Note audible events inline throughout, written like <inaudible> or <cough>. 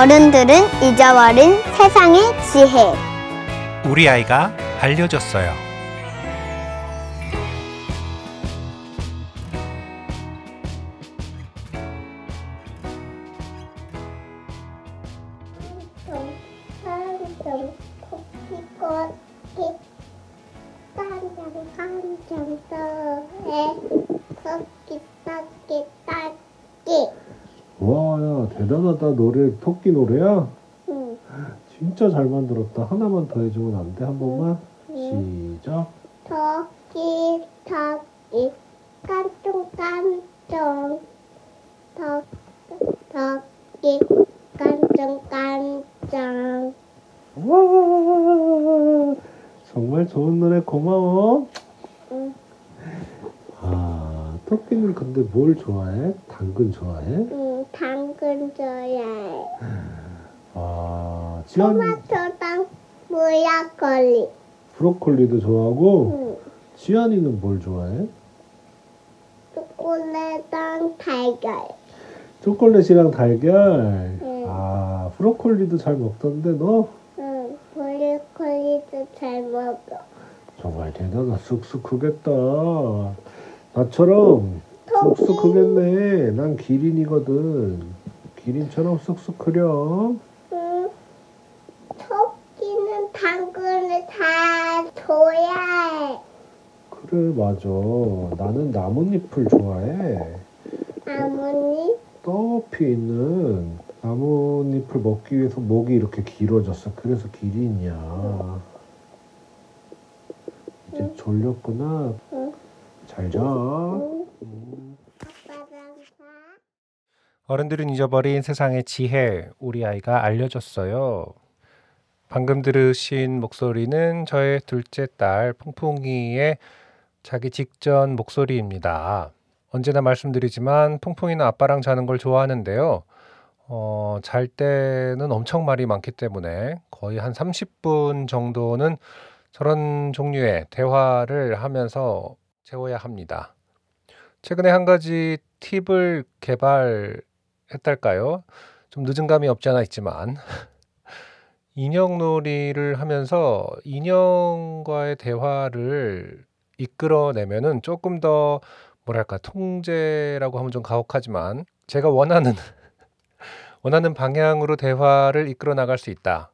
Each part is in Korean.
어른들은 잊어버린 세상의 지혜. 우리 아이가 알려줬어요. 야, 대단하다. 노래, 토끼 노래야? 응. 진짜 잘 만들었다. 하나만 더 해주면 안 돼? 한 번만? 시작. 토끼 토끼 토 토끼 깜짝 와, 정말 좋은 노래 고마워. 응. 아, 토끼는 근데 뭘 좋아해? 당근 좋아해? 응, 당근 좋아해. 아, 지안 토마토랑 무야걸리. 브로콜리도 좋아하고, 응. 지안이는 뭘 좋아해? 초콜릿랑 달걀. 초콜릿이랑 달걀. 응. 아, 브로콜리도 잘 먹던데 너? 응, 브로콜리도 잘 먹어. 정말 대단하 쑥쑥 크겠다. 나처럼 쑥쑥 크겠네. 난 기린이거든. 기린처럼 쑥쑥 크렴. 응. 토끼는 당근을 잘 줘야 해. 그래 맞아. 나는 나뭇잎을 좋아해. 아버님, 떡피 있는 나뭇잎을 먹기 위해서 목이 이렇게 길어졌어. 그래서 기린이야. 이제 응. 졸렸구나. 응. 잘 자. 응. 어른들은 잊어버린 세상의 지혜, 우리 아이가 알려줬어요. 방금 들으신 목소리는 저의 둘째 딸 퐁퐁이의 자기 직전 목소리입니다. 언제나 말씀드리지만 퐁퐁이는 아빠랑 자는 걸 좋아하는데요. 어, 잘 때는 엄청 말이 많기 때문에 거의 한 30분 정도는 저런 종류의 대화를 하면서 재워야 합니다. 최근에 한 가지 팁을 개발 했달까요? 좀 늦은 감이 없지 않아 있지만 <laughs> 인형놀이를 하면서 인형과의 대화를 이끌어내면은 조금 더 뭐랄까 통제라고 하면 좀 가혹하지만 제가 원하는 <laughs> 원하는 방향으로 대화를 이끌어 나갈 수 있다.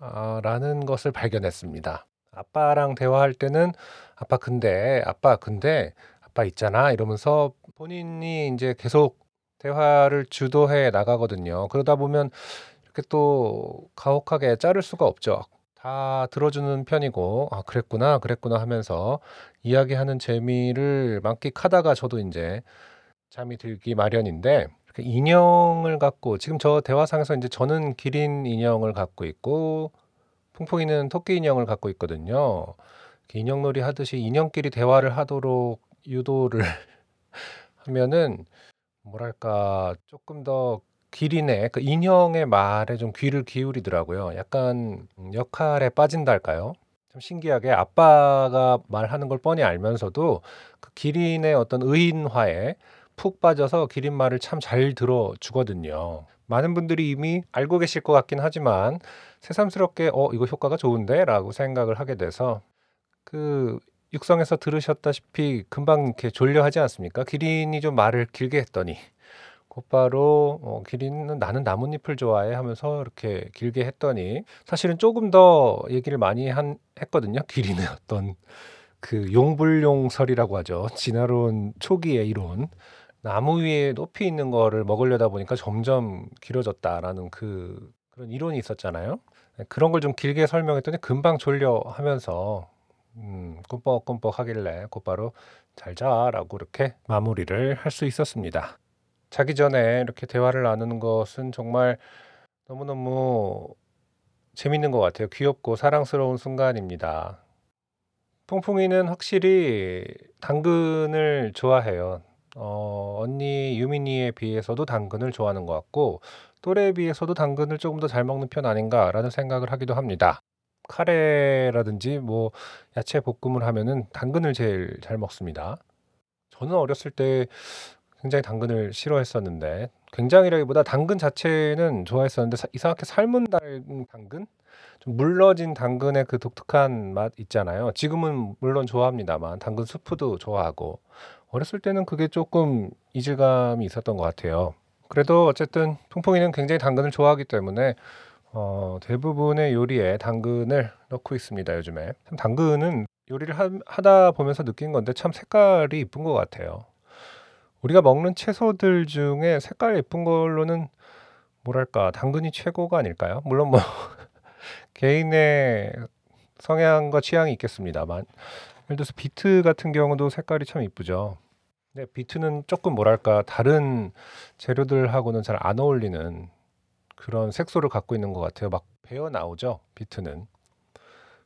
아, 라는 것을 발견했습니다. 아빠랑 대화할 때는 아빠 근데 아빠 근데 아빠 있잖아 이러면서 본인이 이제 계속 대화를 주도해 나가거든요. 그러다 보면 이렇게 또 가혹하게 자를 수가 없죠. 다 들어주는 편이고, 아, 그랬구나, 그랬구나 하면서 이야기하는 재미를 만끽하다가 저도 이제 잠이 들기 마련인데, 이렇게 인형을 갖고, 지금 저 대화상에서 이제 저는 기린 인형을 갖고 있고, 퐁퐁이는 토끼 인형을 갖고 있거든요. 인형놀이 하듯이 인형끼리 대화를 하도록 유도를 <laughs> 하면은 뭐랄까 조금 더 기린의 그 인형의 말에 좀 귀를 기울이더라고요. 약간 음, 역할에 빠진달까요? 참 신기하게 아빠가 말하는 걸 뻔히 알면서도 그 기린의 어떤 의인화에 푹 빠져서 기린 말을 참 잘 들어주거든요. 많은 분들이 이미 알고 계실 것 같긴 하지만 새삼스럽게 어 이거 효과가 좋은데라고 생각을 하게 돼서 그 육성에서 들으셨다시피 금방 이렇게 졸려하지 않습니까? 기린이 좀 말을 길게 했더니 곧바로 어, 기린은 나는 나뭇잎을 좋아해 하면서 이렇게 길게 했더니 사실은 조금 더 얘기를 많이 한, 했거든요. 기린의 어떤 그 용불용설이라고 하죠. 진화론 초기의 이론. 나무 위에 높이 있는 거를 먹으려다 보니까 점점 길어졌다라는 그 그런 이론이 있었잖아요. 네, 그런 걸 좀 길게 설명했더니 금방 졸려 하면서 음, 꿈뻑꿈뻑 하길래 곧바로 잘 자라고 이렇게 마무리를 할 수 있었습니다. 자기 전에 이렇게 대화를 나누는 것은 정말 너무너무 재밌는 것 같아요. 귀엽고 사랑스러운 순간입니다. 퐁퐁이는 확실히 당근을 좋아해요. 어, 언니 유민이에 비해서도 당근을 좋아하는 것 같고 또래에 비해서도 당근을 조금 더 잘 먹는 편 아닌가라는 생각을 하기도 합니다. 카레라든지 뭐 야채 볶음을 하면은 당근을 제일 잘 먹습니다. 저는 어렸을 때 굉장히 당근을 싫어했었는데 굉장히라기보다 당근 자체는 좋아했었는데 사- 이상하게 삶은 당- 당근, 좀 물러진 당근의 그 독특한 맛 있잖아요. 지금은 물론 좋아합니다만 당근 스프도 좋아하고 어렸을 때는 그게 조금 이질감이 있었던 것 같아요. 그래도 어쨌든 통풍이는 굉장히 당근을 좋아하기 때문에 어, 대부분의 요리에 당근을 넣고 있습니다. 요즘에 참 당근은 요리를 하, 하다 보면서 느낀 건데 참 색깔이 이쁜 것 같아요. 우리가 먹는 채소들 중에 색깔 예쁜 걸로는 뭐랄까 당근이 최고가 아닐까요? 물론 뭐 <laughs> 개인의 성향과 취향이 있겠습니다만 예를 들어서 비트 같은 경우도 색깔이 참 이쁘죠. 근데 비트는 조금 뭐랄까 다른 재료들하고는 잘 안 어울리는 그런 색소를 갖고 있는 것 같아요. 막 배어 나오죠. 비트는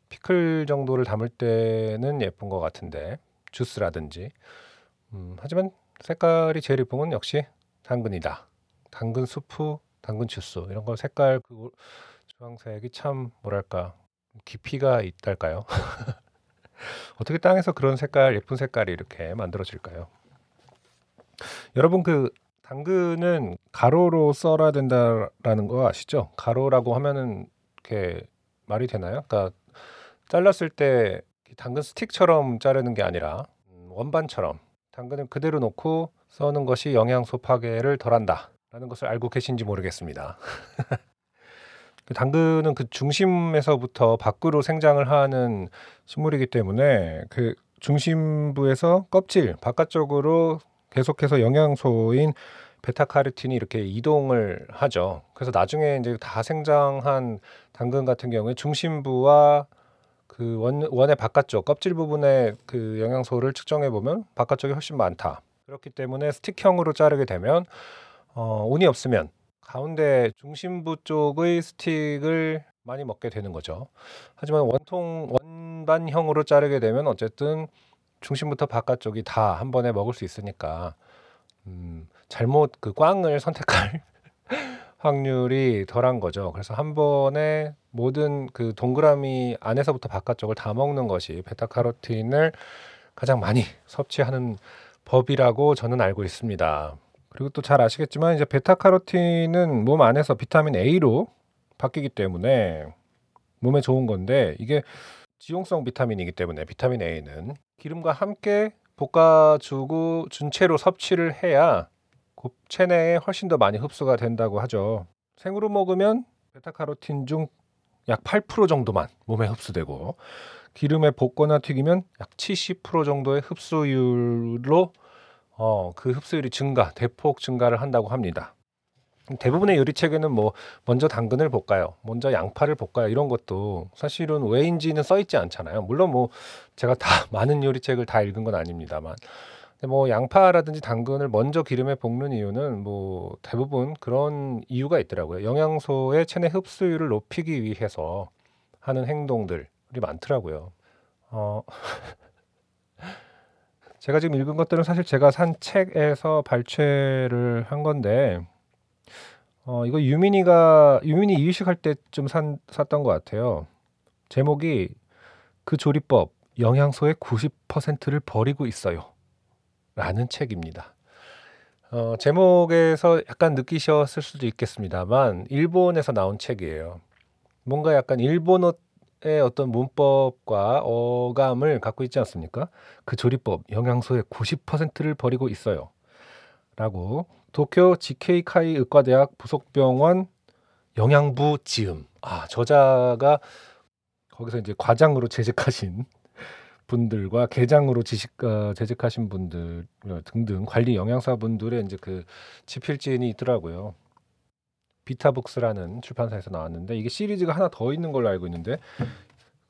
피클 정도를 담을 때는 예쁜 것 같은데 주스라든지 음, 하지만 색깔이 제일 예쁜 건 역시 당근이다. 당근 수프, 당근 주스 이런 거 색깔 그 주황색이 참 뭐랄까 깊이가 있달까요? <laughs> 어떻게 땅에서 그런 색깔 예쁜 색깔이 이렇게 만들어질까요? 여러분 그 당근은 가로로 썰어야 된다라는 거 아시죠? 가로라고 하면은 이렇게 말이 되나요? 그러니까 잘랐을 때 당근 스틱처럼 자르는 게 아니라 음, 원반처럼 당근을 그대로 놓고 써는 것이 영양소 파괴를 덜한다라는 것을 알고 계신지 모르겠습니다. <laughs> 그 당근은 그 중심에서부터 밖으로 생장을 하는 식물이기 때문에 그 중심부에서 껍질 바깥쪽으로 계속해서 영양소인 베타카로틴이 이렇게 이동을 하죠. 그래서 나중에 이제 다 생장한 당근 같은 경우에 중심부와 그 원, 원의 바깥쪽 껍질 부분의 그 영양소를 측정해 보면 바깥쪽이 훨씬 많다. 그렇기 때문에 스틱형으로 자르게 되면 어, 운이 없으면 가운데 중심부 쪽의 스틱을 많이 먹게 되는 거죠. 하지만 원통 원반형으로 자르게 되면 어쨌든 중심부터 바깥쪽이 다 한 번에 먹을 수 있으니까 음, 잘못 그 꽝을 <laughs> 선택할 확률이 덜한 거죠. 그래서 한 번에 모든 그 동그라미 안에서부터 바깥쪽을 다 먹는 것이 베타카로틴을 가장 많이 섭취하는 법이라고 저는 알고 있습니다. 그리고 또 잘 아시겠지만 이제 베타카로틴은 몸 안에서 비타민 A로 바뀌기 때문에 몸에 좋은 건데 이게 지용성 비타민이기 때문에 비타민 A는 기름과 함께 볶아주고 준 채로 섭취를 해야 그 체내에 훨씬 더 많이 흡수가 된다고 하죠. 생으로 먹으면 베타카로틴 중 약 8% 정도만 몸에 흡수되고 기름에 볶거나 튀기면 약 70% 정도의 흡수율로 어, 그 흡수율이 증가, 대폭 증가를 한다고 합니다. 대부분의 요리책에는 뭐 먼저 당근을 볶아요, 먼저 양파를 볶아요 이런 것도 사실은 왜인지는 써 있지 않잖아요. 물론 뭐 제가 다 <laughs> 많은 요리책을 다 읽은 건 아닙니다만, 근데 뭐 양파라든지 당근을 먼저 기름에 볶는 이유는 뭐 대부분 그런 이유가 있더라고요. 영양소의 체내 흡수율을 높이기 위해서 하는 행동들이 많더라고요. 어, <laughs> 제가 지금 읽은 것들은 사실 제가 산 책에서 발췌를 한 건데, 어, 이거 유민이가, 유민이 이유식 할 때쯤 산, 샀던 것 같아요. 제목이 그 조리법, 영양소의 90%를 버리고 있어요. 라는 책입니다. 어, 제목에서 약간 느끼셨을 수도 있겠습니다만, 일본에서 나온 책이에요. 뭔가 약간 일본어의 어떤 문법과 어감을 갖고 있지 않습니까? 그 조리법, 영양소의 90%를 버리고 있어요. 라고 도쿄 GK 카이 의과대학 부속병원 영양부 지음. 아, 저자가 거기서 이제 과장으로 <laughs> 재직하신 분들과 계장으로 지식 어, 재직하신 분들 어, 등등 관리 영양사 분들의 이제 그 지필진이 있더라고요. 비타북스라는 출판사에서 나왔는데 이게 시리즈가 하나 더 있는 걸로 알고 있는데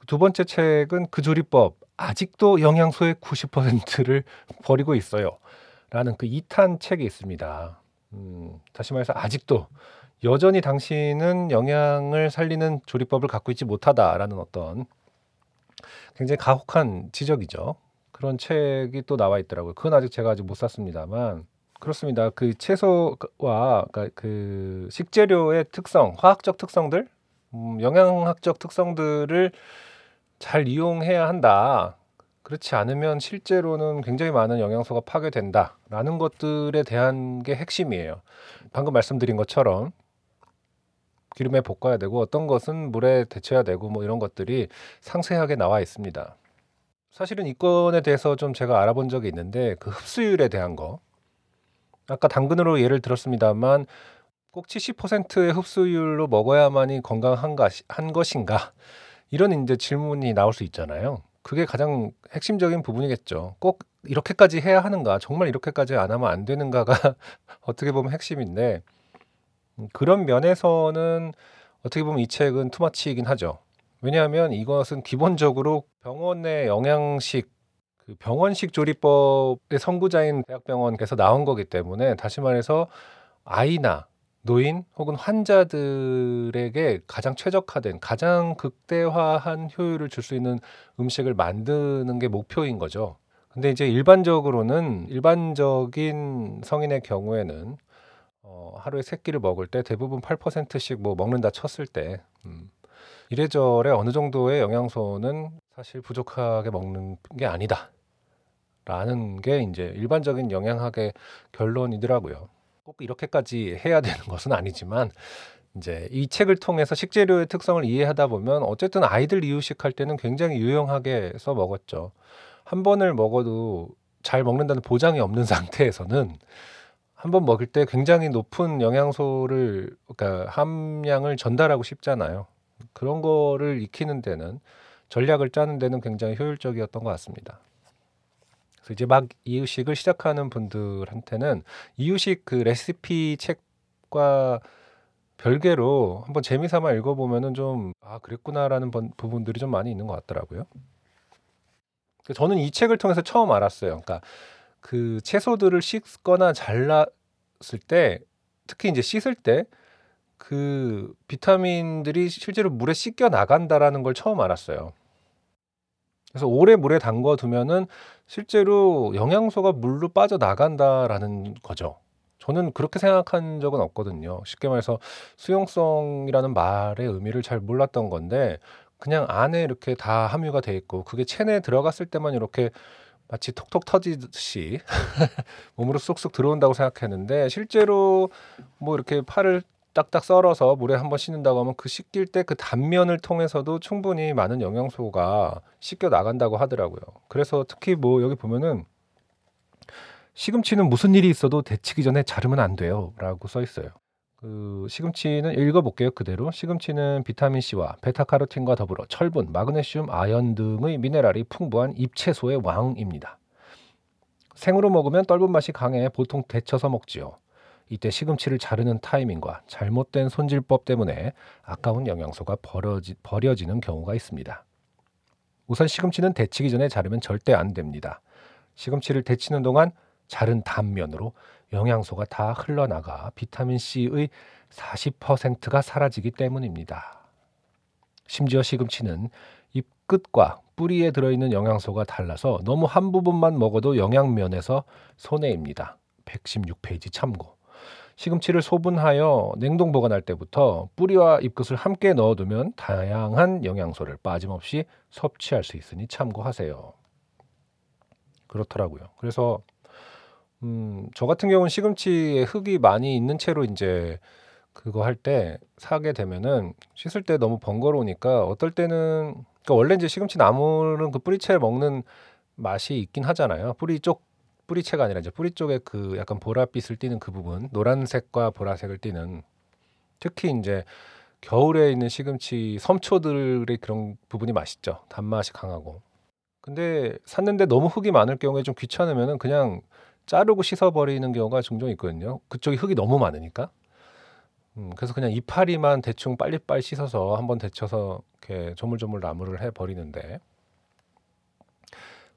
두 번째 책은 그 조리법 아직도 영양소의 90%를 <laughs> 버리고 있어요. 라는 그 2탄 책이 있습니다. 음, 다시 말해서 아직도 여전히 당신은 영양을 살리는 조리법을 갖고 있지 못하다라는 어떤 굉장히 가혹한 지적이죠. 그런 책이 또 나와 있더라고요. 그건 아직 제가 아직 못 샀습니다만 그렇습니다. 그 채소와 그러니까 그 식재료의 특성, 화학적 특성들, 음, 영양학적 특성들을 잘 이용해야 한다. 그렇지 않으면 실제로는 굉장히 많은 영양소가 파괴된다라는 것들에 대한 게 핵심이에요. 방금 말씀드린 것처럼 기름에 볶아야 되고 어떤 것은 물에 데쳐야 되고 뭐 이런 것들이 상세하게 나와 있습니다. 사실은 이 건에 대해서 좀 제가 알아본 적이 있는데 그 흡수율에 대한 거 아까 당근으로 예를 들었습니다만 꼭 70%의 흡수율로 먹어야만이 건강한가 한 것인가 이런 이제 질문이 나올 수 있잖아요. 그게 가장 핵심적인 부분이겠죠. 꼭 이렇게까지 해야 하는가? 정말 이렇게까지 안 하면 안 되는가가 <laughs> 어떻게 보면 핵심인데 음, 그런 면에서는 어떻게 보면 이 책은 투마치이긴 하죠. 왜냐하면 이것은 기본적으로 병원의 영양식 그 병원식 조리법의 선구자인 대학병원께서 나온 거기 때문에 다시 말해서 아이나 노인 혹은 환자들에게 가장 최적화된 가장 극대화한 효율을 줄 수 있는 음식을 만드는 게 목표인 거죠. 근데 이제 일반적으로는 일반적인 성인의 경우에는 어, 하루에 세 끼를 먹을 때 대부분 8%씩 뭐 먹는다 쳤을 때 음, 이래저래 어느 정도의 영양소는 사실 부족하게 먹는 게 아니다. 라는 게 이제 일반적인 영양학의 결론이더라고요. 꼭 이렇게까지 해야 되는 <laughs> 것은 아니지만 이제 이 책을 통해서 식재료의 특성을 이해하다 보면 어쨌든 아이들 이유식 할 때는 굉장히 유용하게 써 먹었죠. 한 번을 먹어도 잘 먹는다는 보장이 없는 <laughs> 상태에서는 한 번 먹을 때 굉장히 높은 영양소를 그러니까 함량을 전달하고 싶잖아요. 그런 거를 익히는 데는 전략을 짜는 데는 굉장히 효율적이었던 것 같습니다. 그래서 이제 막 이유식을 시작하는 분들한테는 이유식 그 레시피 책과 별개로 한번 재미삼아 읽어보면은 좀 아 그랬구나라는 번- 부분들이 좀 많이 있는 것 같더라고요. 그 저는 이 책을 통해서 처음 알았어요. 그러니까 그 채소들을 씻거나 잘랐을 때 특히 이제 씻을 때 그 비타민들이 실제로 물에 씻겨 나간다라는 걸 처음 알았어요. 그래서 오래 물에 담궈 두면은 실제로 영양소가 물로 빠져나간다라는 거죠. 저는 그렇게 생각한 적은 없거든요. 쉽게 말해서 수용성이라는 말의 의미를 잘 몰랐던 건데 그냥 안에 이렇게 다 함유가 돼 있고 그게 체내에 들어갔을 때만 이렇게 마치 톡톡 터지듯이 <laughs> 몸으로 쏙쏙 들어온다고 생각했는데 실제로 뭐 이렇게 팔을 딱딱 썰어서 물에 한번 씻는다고 하면 그 씻길 때 그 단면을 통해서도 충분히 많은 영양소가 씻겨 나간다고 하더라고요. 그래서 특히 뭐 여기 보면은 시금치는 무슨 일이 있어도 데치기 전에 자르면 안 돼요라고 써 있어요. 그 시금치는 읽어볼게요 그대로 시금치는 비타민 C와 베타카로틴과 더불어 철분, 마그네슘, 아연 등의 미네랄이 풍부한 잎채소의 왕입니다. 생으로 먹으면 떫은 맛이 강해 보통 데쳐서 먹지요. 이때 시금치를 자르는 타이밍과 잘못된 손질법 때문에 아까운 영양소가 버려지, 버려지는 경우가 있습니다. 우선 시금치는 데치기 전에 자르면 절대 안 됩니다. 시금치를 데치는 동안 자른 단면으로 영양소가 다 흘러나가 비타민 C의 40%가 사라지기 때문입니다. 심지어 시금치는 잎 끝과 뿌리에 들어있는 영양소가 달라서 너무 한 부분만 먹어도 영양면에서 손해입니다. 116페이지 참고. 시금치를 소분하여 냉동 보관할 때부터 뿌리와 잎끝을 함께 넣어두면 다양한 영양소를 빠짐없이 섭취할 수 있으니 참고하세요. 그렇더라고요. 그래서 음, 저 같은 경우는 시금치에 흙이 많이 있는 채로 이제 그거 할 때 사게 되면은 씻을 때 너무 번거로우니까 어떨 때는 그러니까 원래 이제 시금치 나물은 그 뿌리채 먹는 맛이 있긴 하잖아요. 뿌리 쪽 뿌리채가 아니라 이제 뿌리 쪽에 그 약간 보랏빛을 띠는 그 부분, 노란색과 보라색을 띠는 특히 이제 겨울에 있는 시금치 섬초들의 그런 부분이 맛있죠. 단맛이 강하고. 근데 샀는데 너무 흙이 많을 경우에 좀 귀찮으면은 그냥 자르고 씻어버리는 경우가 종종 있거든요. 그쪽이 흙이 너무 많으니까. 음, 그래서 그냥 이파리만 대충 빨리빨리 씻어서 한번 데쳐서 이렇게 조물조물 나물을 해 버리는데.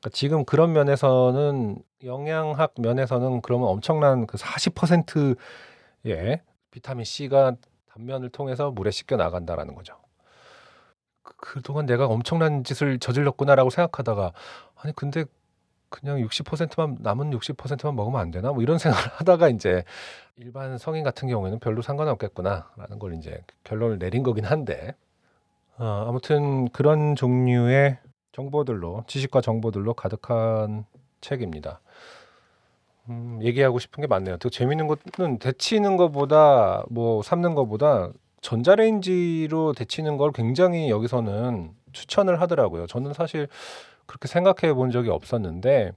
그러니까 지금 그런 면에서는 영양학 면에서는 그러면 엄청난 그 40%의 비타민 C가 단면을 통해서 물에 씻겨 나간다라는 거죠. 그, 그동안 내가 엄청난 짓을 저질렀구나라고 생각하다가 아니 근데 그냥 60%만 남은 60%만 먹으면 안 되나? 뭐 이런 <laughs> 생각을 하다가 이제 일반 성인 같은 경우에는 별로 상관없겠구나라는 걸 이제 결론을 내린 거긴 한데 어, 아무튼 그런 종류의 정보들로 지식과 정보들로 가득한 책입니다. 음, 얘기하고 싶은 게 많네요. 되게 재밌는 것은 데치는 것보다 뭐 삶는 것보다 전자레인지로 데치는 걸 굉장히 여기서는 추천을 하더라고요. 저는 사실 그렇게 생각해 본 적이 없었는데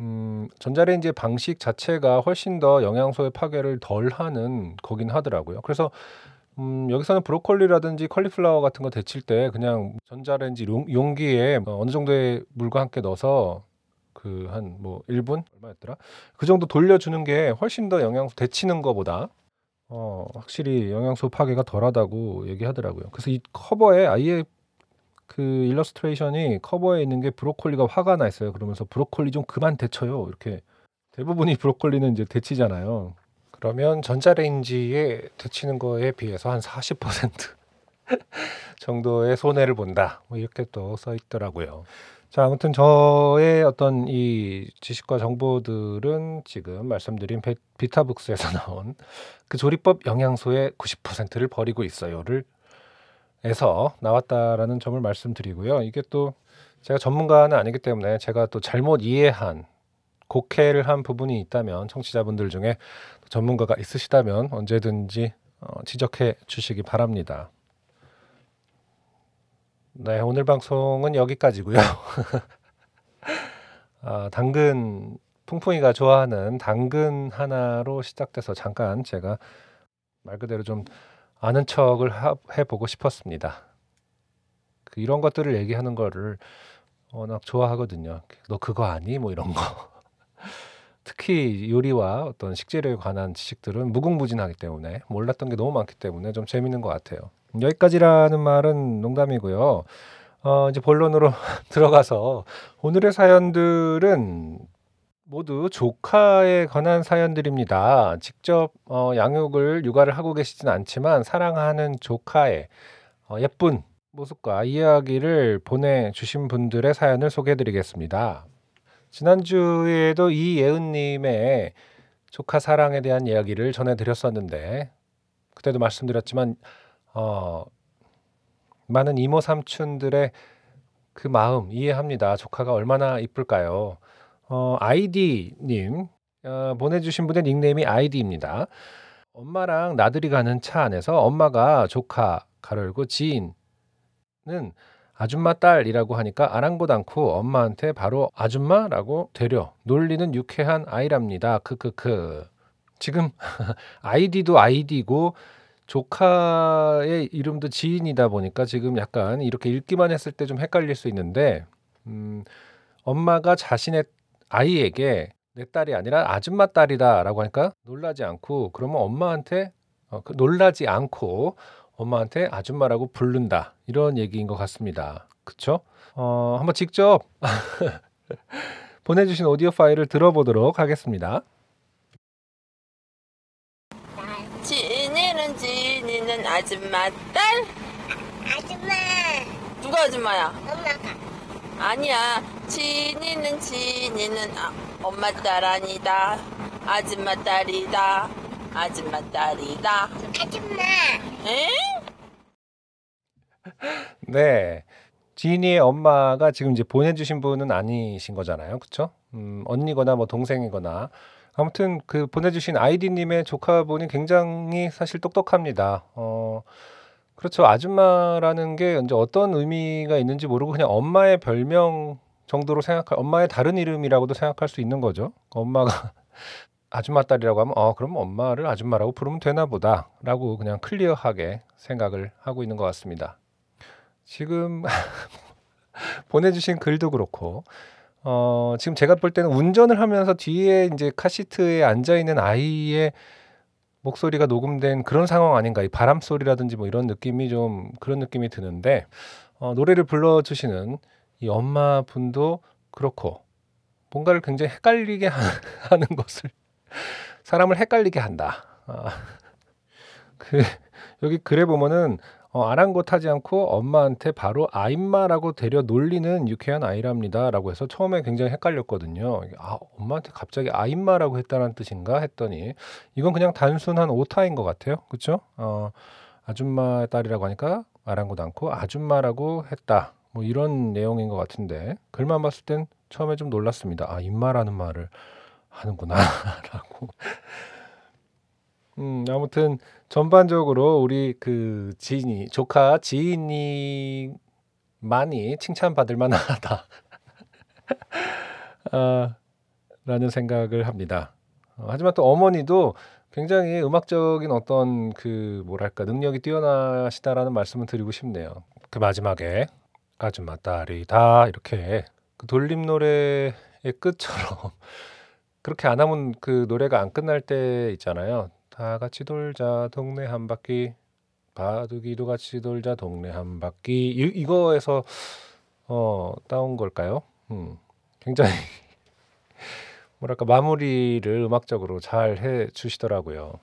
음, 전자레인지의 방식 자체가 훨씬 더 영양소의 파괴를 덜 하는 거긴 하더라고요. 그래서 음, 여기서는 브로콜리라든지 컬리플라워 같은 거 데칠 때 그냥 전자레인지 용, 용기에 어, 어느 정도의 물과 함께 넣어서 그 한 뭐 1분 얼마였더라? 그 정도 돌려주는 게 훨씬 더 영양소 데치는 거보다 어, 확실히 영양소 파괴가 덜하다고 얘기하더라고요. 그래서 이 커버에 아예 그 일러스트레이션이 커버에 있는 게 브로콜리가 화가 나 있어요. 그러면서 브로콜리 좀 그만 데쳐요. 이렇게 대부분이 브로콜리는 이제 데치잖아요. 그러면 전자레인지에 데치는 거에 비해서 한 40% <laughs> 정도의 손해를 본다. 뭐 이렇게 또 써 있더라고요. 자, 아무튼 저의 어떤 이 지식과 정보들은 지금 말씀드린 베- 비타북스에서 <laughs> 나온 그 조리법 영양소의 90%를 버리고 있어요를 에서 나왔다라는 점을 말씀드리고요. 이게 또 제가 전문가는 아니기 때문에 제가 또 잘못 이해한 곡해를 한 부분이 있다면 청취자분들 중에 전문가가 있으시다면 언제든지 어, 지적해 주시기 바랍니다. 네, 오늘 방송은 여기까지고요. <laughs> 아, 당근 풍풍이가 좋아하는 당근 하나로 시작돼서 잠깐 제가 말 그대로 좀 아는 척을 하- 해보고 싶었습니다. 그 이런 것들을 얘기하는 거를 워낙 좋아하거든요. 너 그거 아니? 뭐 이런 거. 특히 요리와 어떤 식재료에 관한 지식들은 무궁무진하기 때문에 몰랐던 게 너무 많기 때문에 좀 재밌는 것 같아요. 여기까지라는 말은 농담이고요. 어, 이제 본론으로 <laughs> 들어가서 오늘의 사연들은 모두 조카에 관한 사연들입니다. 직접 어, 양육을 육아를 하고 계시진 않지만 사랑하는 조카의 어, 예쁜 모습과 이야기를 보내주신 분들의 사연을 소개해드리겠습니다. 지난주에도 이예은님의 조카 사랑에 대한 이야기를 전해드렸었는데 그때도 말씀드렸지만 어, 많은 이모 삼촌들의 그 마음 이해합니다. 조카가 얼마나 이쁠까요? 어, 아이디님 어, 보내주신 분의 닉네임이 아이디입니다. 엄마랑 나들이 가는 차 안에서 엄마가 조카 가열고 지인은 아줌마 딸이라고 하니까 아랑곳 않고 엄마한테 바로 아줌마라고 되려 놀리는 유쾌한 아이랍니다. 크크크. 지금 <laughs> 아이디도 아이디고 조카의 이름도 지인이다 보니까 지금 약간 이렇게 읽기만 했을 때 좀 헷갈릴 수 있는데 음, 엄마가 자신의 아이에게 내 딸이 아니라 아줌마 딸이다라고 하니까 놀라지 않고 그러면 엄마한테 어, 그 놀라지 않고 엄마한테 아줌마라고 부른다 이런 얘기인 것 같습니다. 그쵸? 어, 한번 직접 <laughs> 보내주신 오디오 파일을 들어보도록 하겠습니다. 지니는 지니는 아줌마 딸? 아줌마, 누가 아줌마야? 엄마가. 아니야. 지니는 지니는 아, 엄마 딸 아니다. 아줌마 딸이다. 아줌마 딸이다. 아줌마. 에? 네. 지인이의 엄마가 지금 이제 보내주신 분은 아니신 거잖아요. 그쵸? 음, 언니거나 뭐 동생이거나. 아무튼 그 보내주신 아이디님의 조카분이 굉장히 사실 똑똑합니다. 어, 그렇죠. 아줌마라는 게 이제 어떤 의미가 있는지 모르고 그냥 엄마의 별명 정도로 생각할, 엄마의 다른 이름이라고도 생각할 수 있는 거죠. 엄마가 아줌마 딸이라고 하면, 어, 그럼 엄마를 아줌마라고 부르면 되나 보다. 라고 그냥 클리어하게 생각을 하고 있는 것 같습니다. 지금 <laughs> 보내주신 글도 그렇고, 어, 지금 제가 볼 때는 운전을 하면서 뒤에 이제 카시트에 앉아 있는 아이의 목소리가 녹음된 그런 상황 아닌가. 이 바람 소리라든지 뭐 이런 느낌이 좀 그런 느낌이 드는데, 어, 노래를 불러주시는 이 엄마 분도 그렇고, 뭔가를 굉장히 헷갈리게 하- <laughs> 하는 것을, 사람을 헷갈리게 한다. 아, 그, 여기 글에 보면은 어, 아랑곳하지 않고 엄마한테 바로 아임마라고 데려 놀리는 유쾌한 아이랍니다라고 해서 처음에 굉장히 헷갈렸거든요. 아, 엄마한테 갑자기 아임마라고 했다는 뜻인가 했더니 이건 그냥 단순한 오타인 것 같아요. 그렇죠? 어, 아줌마 딸이라고 하니까 아랑곳 않고 아줌마라고 했다. 뭐 이런 내용인 것 같은데 글만 봤을 땐 처음에 좀 놀랐습니다. 아 임마라는 말을 하는구나라고. <laughs> 음 아무튼 전반적으로 우리 그 지인이 조카 지인이 많이 칭찬받을 만하다. <laughs> 아, 라는 생각을 합니다. 어, 하지만 또 어머니도 굉장히 음악적인 어떤 그 뭐랄까 능력이 뛰어나시다라는 말씀을 드리고 싶네요. 그 마지막에 아줌마 딸이 다 이렇게 그 돌림 노래의 끝처럼 그렇게 안 하면 그 노래가 안 끝날 때 있잖아요. 다 같이 돌자 동네 한 바퀴 바둑이도 같이 돌자 동네 한 바퀴 이, 이거에서 어 따온 걸까요? 음, 굉장히 <laughs> 뭐랄까 마무리를 음악적으로 잘 해 주시더라고요.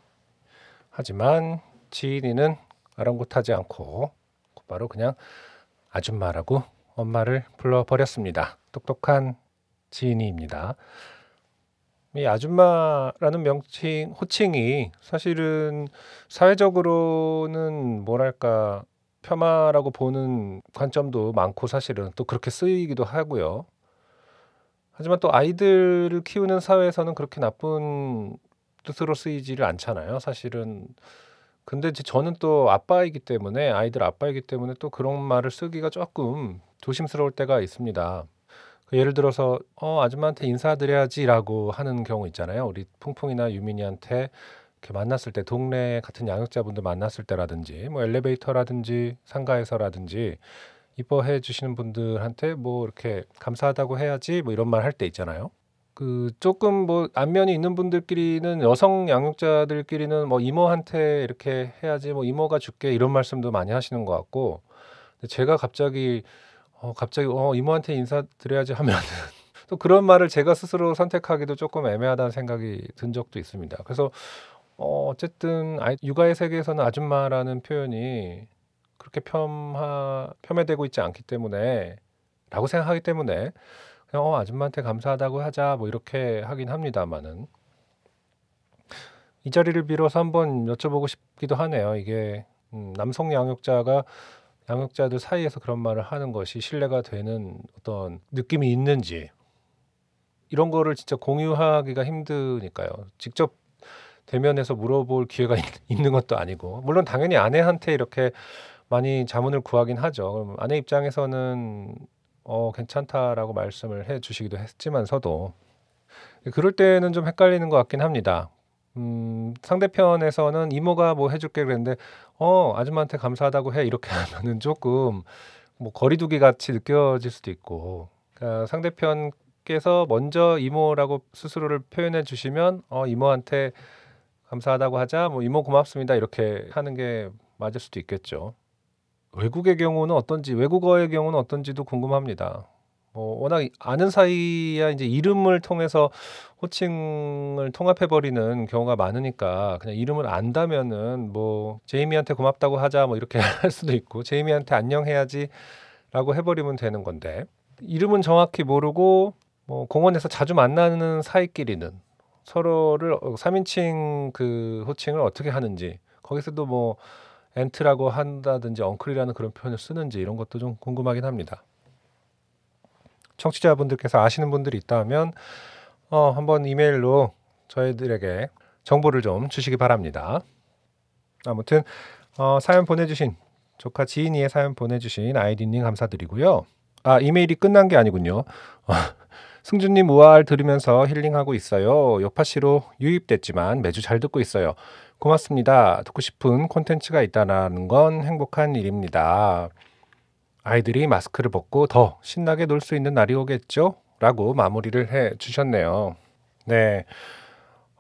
하지만 지인이는 아랑곳하지 않고 곧바로 그냥 아줌마라고 엄마를 불러버렸습니다. 똑똑한 지인이입니다. 이 아줌마라는 명칭, 호칭이 사실은 사회적으로는 뭐랄까 폄하라고 보는 관점도 많고 사실은 또 그렇게 쓰이기도 하고요. 하지만 또 아이들을 키우는 사회에서는 그렇게 나쁜 뜻으로 쓰이지를 않잖아요. 사실은 근데 이제 저는 또 아빠이기 때문에 아이들 아빠이기 때문에 또 그런 말을 쓰기가 조금 조심스러울 때가 있습니다. 그 예를 들어서 어 아줌마한테 인사드려야지라고 하는 경우 있잖아요. 우리 풍풍이나 유민이한테 이렇게 만났을 때 동네 같은 양육자분들 만났을 때라든지 뭐 엘리베이터라든지 상가에서라든지 이뻐해 주시는 분들한테 뭐 이렇게 감사하다고 해야지 뭐 이런 말 할 때 있잖아요. 그 조금 뭐 안면이 있는 분들끼리는 여성 양육자들끼리는 뭐 이모한테 이렇게 해야지 뭐 이모가 줄게 이런 말씀도 많이 하시는 것 같고 제가 갑자기 어 갑자기 어 이모한테 인사드려야지 하면은 <laughs> 또 그런 말을 제가 스스로 선택하기도 조금 애매하다는 생각이 든 적도 있습니다. 그래서 어 어쨌든 아이 육아의 세계에서는 아줌마라는 표현이 그렇게 폄하 폄훼되고 있지 않기 때문에 라고 생각하기 때문에 그냥 어 아줌마한테 감사하다고 하자 뭐 이렇게 하긴 합니다마는 이 자리를 빌어서 한번 여쭤보고 싶기도 하네요. 이게 음 남성 양육자가 양육자들 사이에서 그런 말을 하는 것이 신뢰가 되는 어떤 느낌이 있는지 이런 거를 진짜 공유하기가 힘드니까요. 직접 대면해서 물어볼 기회가 <laughs> 있, 있는 것도 아니고 물론 당연히 아내한테 이렇게 많이 자문을 구하긴 하죠. 그럼 아내 입장에서는 어 괜찮다라고 말씀을 해 주시기도 했지만서도 그럴 때는 좀 헷갈리는 것 같긴 합니다. 음 상대편에서는 이모가 뭐 해 줄게 그랬는데 " 어 아줌마한테 감사하다고 해." 이렇게 <laughs> 하면은 쪼끔 뭐 거리두기 같이 느껴질 수도 있고 그러니까 상대편께서 먼저 이모라고 스스로를 표현해 주시면 "어 이모한테 감사하다고 하자." 뭐 "이모 고맙습니다." 이렇게 하는 게 맞을 수도 있겠죠. 외국의 경우는 어떤지 외국어의 경우는 어떤지도 궁금합니다. 뭐 워낙 아는 사이야 인제 이름을 통해서 호칭을 통합해 버리는 경우가 많으니까 그냥 이름을 안다면은 뭐 "제이미한테 고맙다고 하자." 뭐 이렇게 <laughs> 할 수도 있고 "제이미한테 안녕 해야지."라고 해 버리면 되는 건데 이름은 정확히 모르고 뭐 공원에서 자주 만나는 사이끼리는 서로를 어 3인칭 그 호칭을 어떻게 하는지 거기서도 뭐 엔트라고 한다든지 엉클이라는 그런 표현을 쓰는지 이런 것도 좀 궁금하긴 합니다. 청취자분들께서 아시는 분들이 있다면 어 한번 이메일로 저희들에게 정보를 좀 주시기 바랍니다. 아무튼 어 사연 보내 주신 조카 지인이의 사연 보내 주신 아이디 님 감사드리고요. 아 이메일이 끝난 게 아니군요. 승준님 우아할 들으면서 힐링하고 있어요. 요파씨로 유입됐지만 매주 잘 듣고 있어요. 고맙습니다. 듣고 싶은 콘텐츠가 있다는 건 행복한 일입니다. 아이들이 마스크를 벗고 더 신나게 놀 수 있는 날이 오겠죠? 라고 마무리를 해 주셨네요. 네.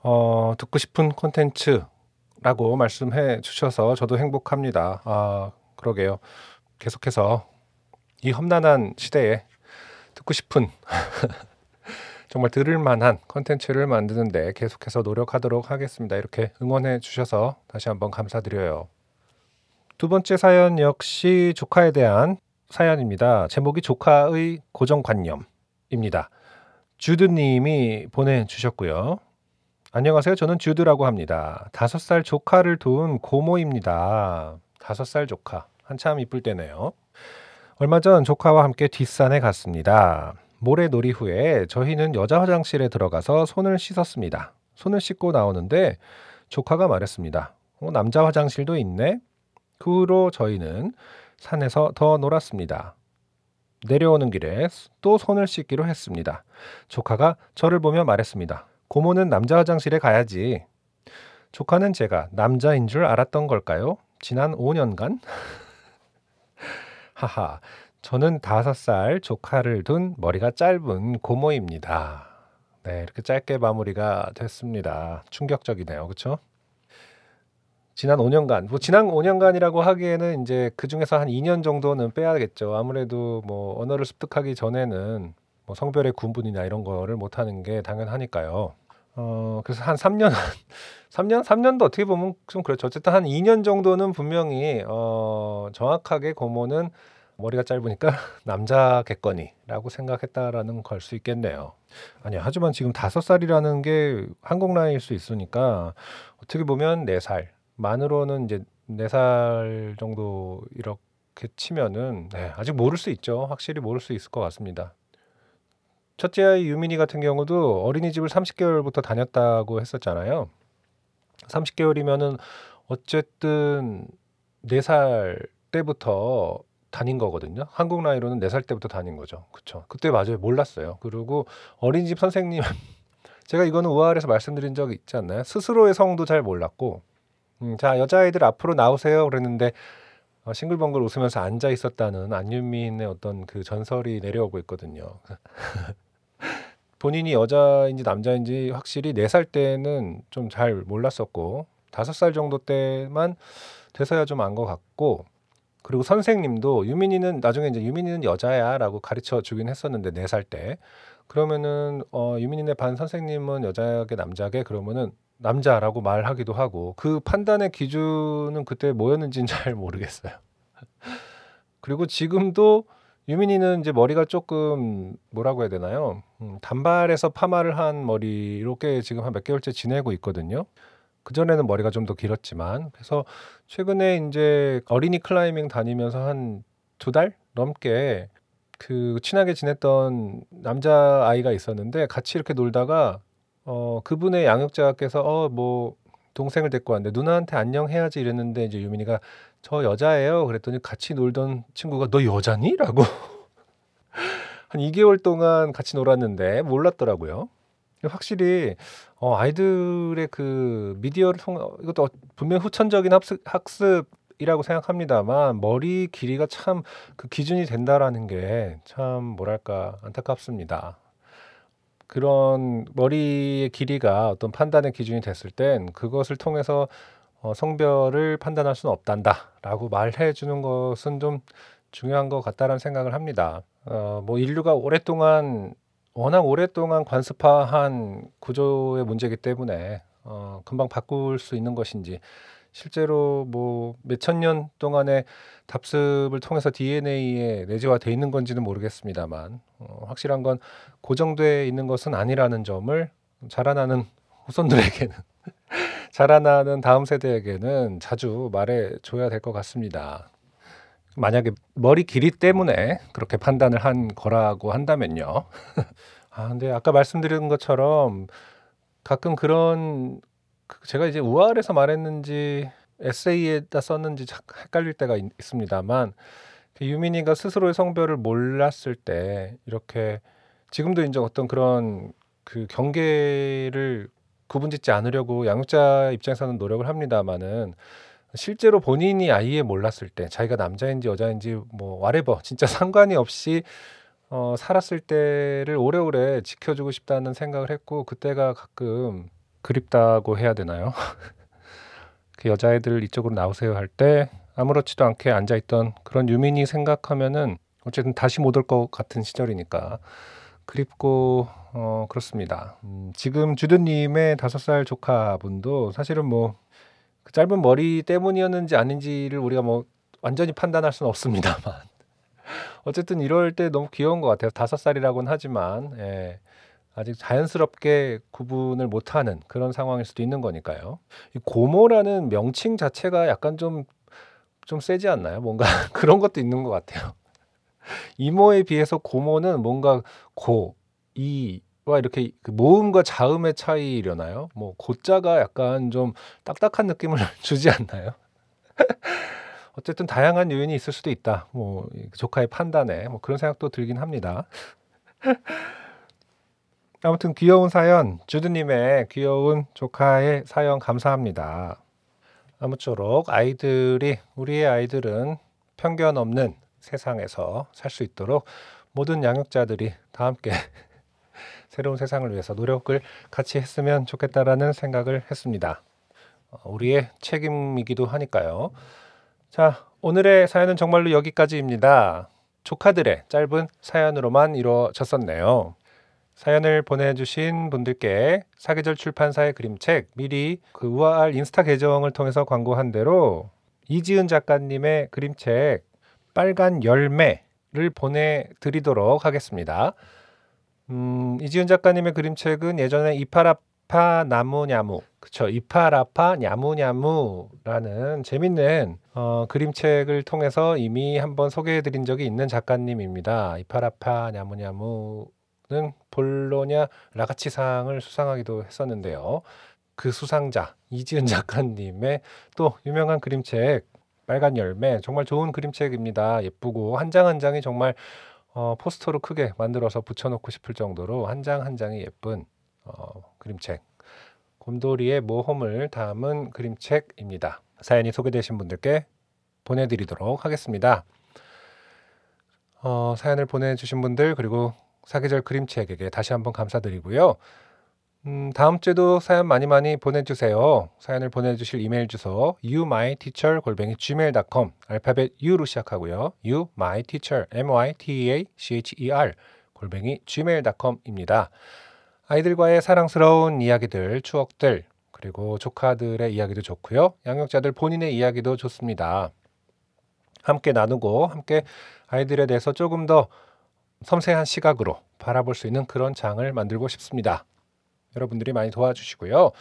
어, 듣고 싶은 콘텐츠라고 말씀해 주셔서 저도 행복합니다. 아, 그러게요. 계속해서 이 험난한 시대에 듣고 싶은 <laughs> 정말 들을 만한 컨텐츠를 만드는데 계속해서 노력하도록 하겠습니다. 이렇게 응원해 주셔서 다시 한번 감사드려요. 두 번째 사연 역시 조카에 대한 사연입니다. 제목이 조카의 고정관념입니다. 주드님이 보내주셨고요. 안녕하세요. 저는 주드라고 합니다. 다섯 살 조카를 둔 고모입니다. 다섯 살 조카. 한참 이쁠 때네요. 얼마 전 조카와 함께 뒷산에 갔습니다. 모래놀이 후에 저희는 여자 화장실에 들어가서 손을 씻었습니다. 손을 씻고 나오는데 조카가 말했습니다. 어, 남자 화장실도 있네? 그 후로 저희는 산에서 더 놀았습니다. 내려오는 길에 또 손을 씻기로 했습니다. 조카가 저를 보며 말했습니다. 고모는 남자 화장실에 가야지. 조카는 제가 남자인 줄 알았던 걸까요? 지난 5년간? <laughs> 하하, 저는 다섯 살 조카를 둔 머리가 짧은 고모입니다. 네, 이렇게 짧게 마무리가 됐습니다. 충격적이네요. 그렇죠? 지난 5년간, 뭐 지난 5년간이라고 하기에는 이제 그 중에서 한 2년 정도는 빼야겠죠. 아무래도 뭐 언어를 습득하기 전에는 뭐 성별의 구분이나 이런 거를 못 하는 게 당연하니까요. 어, 그래서 한 3년, 3년, 3년도 어떻게 보면 좀 그렇죠. 어쨌든 한 2년 정도는 분명히 어, 정확하게 고모는 머리가 짧으니까 <laughs> 남자겠거니라고 생각했다라는 걸 수 있겠네요. 아니요. 하지만 지금 다섯 살이라는 게 한국 나이일 수 있으니까 어떻게 보면 네 살 만으로는 이제 네살 정도 이렇게 치면은 네, 아직 모를 수 있죠. 확실히 모를 수 있을 것 같습니다. 첫째 아이 유민이 같은 경우도 어린이집을 30개월부터 다녔다고 했었잖아요. 30개월이면은 어쨌든 네살 때부터 다닌 거거든요. 한국 나이로는 네살 때부터 다닌 거죠. 그쵸. 그때 맞아요. 몰랐어요. 그리고 어린이집 선생님, <laughs> 제가 이거는 우아할에서 말씀드린 적이 있지 않나요? 스스로의 성도 잘 몰랐고, 음, 자, 여자아이들 앞으로 나오세요. 그랬는데, 어, 싱글벙글 웃으면서 앉아 있었다는 안윤민의 어떤 그 전설이 내려오고 있거든요. <laughs> 본인이 여자인지 남자인지 확실히 네 살 때는 좀 잘 몰랐었고, 다섯 살 정도 때만 돼서야 좀 안 것 같고, 그리고 선생님도 유민이는 나중에 이제 유민이는 여자야라고 가르쳐 주긴 했었는데 네 살 때. 그러면은 어 유민이네 반 선생님은 여자게 남자게 그러면은 남자라고 말하기도 하고 그 판단의 기준은 그때 뭐였는지는 <laughs> 잘 모르겠어요. 그리고 지금도 유민이는 이제 머리가 조금 뭐라고 해야 되나요? 음, 단발에서 파마를 한 머리로 꽤 지금 한 몇 개월째 지내고 있거든요. 그 전에는 머리가 좀 더 길었지만 그래서 최근에 인제 어린이 클라이밍 다니면서 한 두 달 넘게 그 친하게 지냈던 남자 아이가 있었는데 같이 이렇게 놀다가 어 그분의 양육자께서 어 뭐 동생을 데리고 왔는데 "누나한테 안녕 해야지." 이랬는데 이제 유민이가 "저 여자예요." 그랬더니 같이 놀던 친구가 "너 여자니?" 라고 <laughs> 한 2 개월 동안 같이 놀았는데 몰랐더라고요. 확실히 어 아이들의 그 미디어를 이것도 어 분명히 후천적인 합습 학습이라고 생각합니다만 머리 길이가 참 그 기준이 된다라는 게 참 뭐랄까 안타깝습니다. 그런 머리의 길이가 어떤 판단의 기준이 됐을 땐 그것을 통해서 어 '성별을 판단할 수는 없단다.'라고 말해 주는 것은 좀 중요한 것 같다라는 생각을 합니다. 어 뭐 인류가 오랫동안 워낙 오랫동안 관습화한 구조의 문제이기 때문에 어 금방 바꿀 수 있는 것인지 실제로 뭐 몇천 년 동안의 답습을 통해서 DNA에 내재화돼 있는 건지는 모르겠습니다만 어 확실한 건 고정돼 있는 것은 아니라는 점을 자라나는 <laughs> 후손들에게는 <laughs> 자라나는 다음 세대에게는 자주 말해 줘야 될 것 같습니다. 만약에 머리 길이 때문에 그렇게 판단을 한 거라고 한다면요. <laughs> 아 근데 아까 말씀드린 것처럼 가끔 그런 그 제가 이제 우아할에서 말했는지 에세이에다 썼는지 자 헷갈릴 때가 있 있습니다만 그 유민이가 스스로의 성별을 몰랐을 때 이렇게 지금도 인제 어떤 그런 그 경계를 구분짓지 않으려고 양육자 입장에서는 노력을 합니다마는 실제로 본인이 아예 몰랐을 때 자기가 남자인지 여자인지 뭐 whatever 진짜 <laughs> 상관이 없이 어 살았을 때를 오래오래 지켜주고 싶다는 생각을 했고 그때가 가끔 그립다고 해야 되나요? <laughs> 그 "여자애들 이쪽으로 나오세요." 할 때 아무렇지도 않게 앉아 있던 그런 유민이 생각하면은 어쨌든 다시 못 올 것 같은 시절이니까 그립고 어 그렇습니다. 음 지금 주드 님의 다섯 살 조카분도 사실은 뭐 그 짧은 머리 때문이었는지 아닌지를 우리가 뭐 완전히 판단할 수는 없습니다만 <laughs> 어쨌든 이럴 때 너무 귀여운 것 같아요. 다섯 살이라고는 하지만 예 아직 자연스럽게 구분을 못하는 그런 상황일 수도 있는 거니까요. 이 고모라는 명칭 자체가 약간 좀 좀 세지 않나요? 뭔가 <laughs> 그런 것도 있는 것 같아요. 이모에 비해서 고모는 뭔가 고, 이 와 이렇게 그 모음과 자음의 차이려나요? 뭐 고자가 약간 좀 딱딱한 느낌을 <laughs> 주지 않나요? <laughs> 어쨌든 다양한 요인이 있을 수도 있다. 뭐 조카의 판단에 뭐 그런 생각도 들긴 합니다. 아무튼 귀여운 사연 주드님의 귀여운 조카의 사연 감사합니다. 아무쪼록 아이들이 우리의 아이들은 편견 없는 세상에서 살 수 있도록 모든 양육자들이 다 함께 <laughs> 새로운 세상을 위해서 노력을 같이 했으면 좋겠다라는 생각을 했습니다. 어, 우리의 책임이기도 하니까요. 자, 오늘의 사연은 정말로 여기까지입니다. 조카들의 짧은 사연으로만 이루어졌었네요. 사연을 보내주신 분들께 사계절 출판사의 그림책 미리 그 우아할 인스타 계정을 통해서 광고한 대로 이지은 작가님의 그림책 빨간 열매를 보내드리도록 하겠습니다. 음, 이지은 작가님의 그림책은 예전에 이파라파 나무냐무 그쵸 이파라파 냐무냐무라는 재밌는 어, 그림책을 통해서 이미 한번 소개해드린 적이 있는 작가님입니다. 이파라파 냐무냐무 는 볼로냐 라가치상을 수상하기도 했었는데요. 그 수상자 이지은 <laughs> 작가님의 또 유명한 그림책 빨간 열매 정말 좋은 그림책입니다. 예쁘고 한 장 한 장이 정말 어, 포스터로 크게 만들어서 붙여놓고 싶을 정도로 한 장한 장이 예쁜 어, 그림책 곰돌이의 모험을 담은 그림책입니다. 사연이 소개되신 분들께 보내드리도록 하겠습니다. 어, 사연을 보내주신 분들 그리고 사계절 그림책에게 다시 한번 감사드리고요. 음, 다음 주에도 사연 많이 많이 보내주세요. 사연을 보내주실 이메일 주소 youmyteacher 골뱅이 gmail.com 알파벳 U로 시작하고요. youmyteacher m y t a c h e r 골뱅이 gmail.com입니다. 아이들과의 사랑스러운 이야기들, 추억들, 그리고 조카들의 이야기도 좋고요. 양육자들 본인의 이야기도 좋습니다. 함께 나누고 함께 아이들에 대해서 조금 더 섬세한 시각으로 바라볼 수 있는 그런 장을 만들고 싶습니다. 여러분들이 많이 도와주시고요.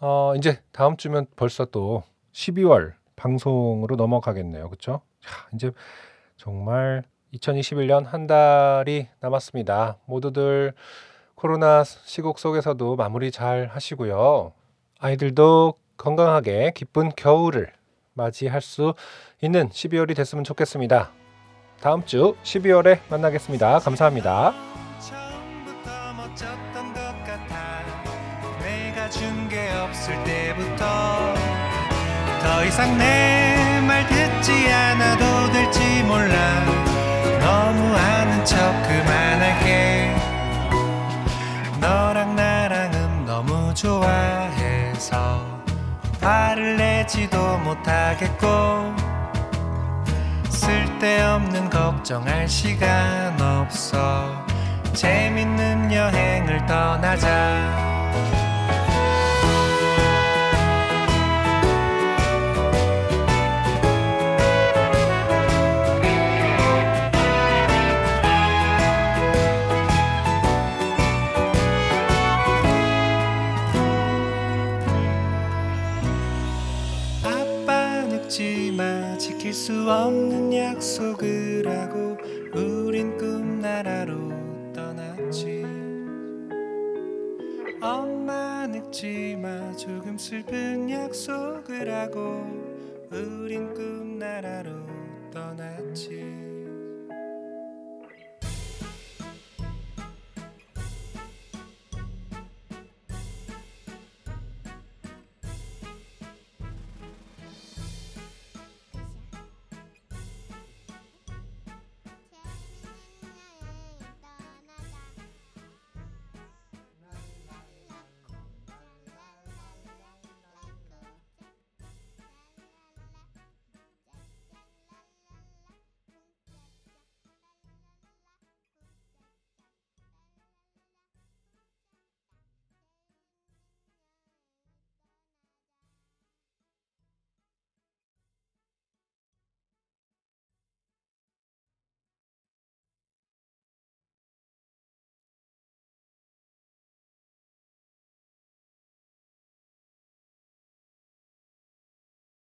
어, 이제 다음 주면 벌써 또 12월 방송으로 넘어가겠네요. 그렇죠? 이제 정말 2021년 한 달이 남았습니다. 모두들 코로나 시국 속에서도 마무리 잘 하시고요. 아이들도 건강하게 기쁜 겨울을 맞이할 수 있는 12월이 됐으면 좋겠습니다. 다음 주 12월에 만나겠습니다. 감사합니다. 더 이상 내 말 듣지 않아도 될지 몰라 너무 아는 척 그만할게 너랑 나랑은 너무 좋아해서 화를 내지도 못하겠고 쓸데없는 걱정할 시간 없어. 재밌는 여행을 떠나자. 아빠 늙지 마. 지킬 수 없는 엄마 늙지 마. 조금 슬픈 약속을 하고 우린 꿈나라로 떠났지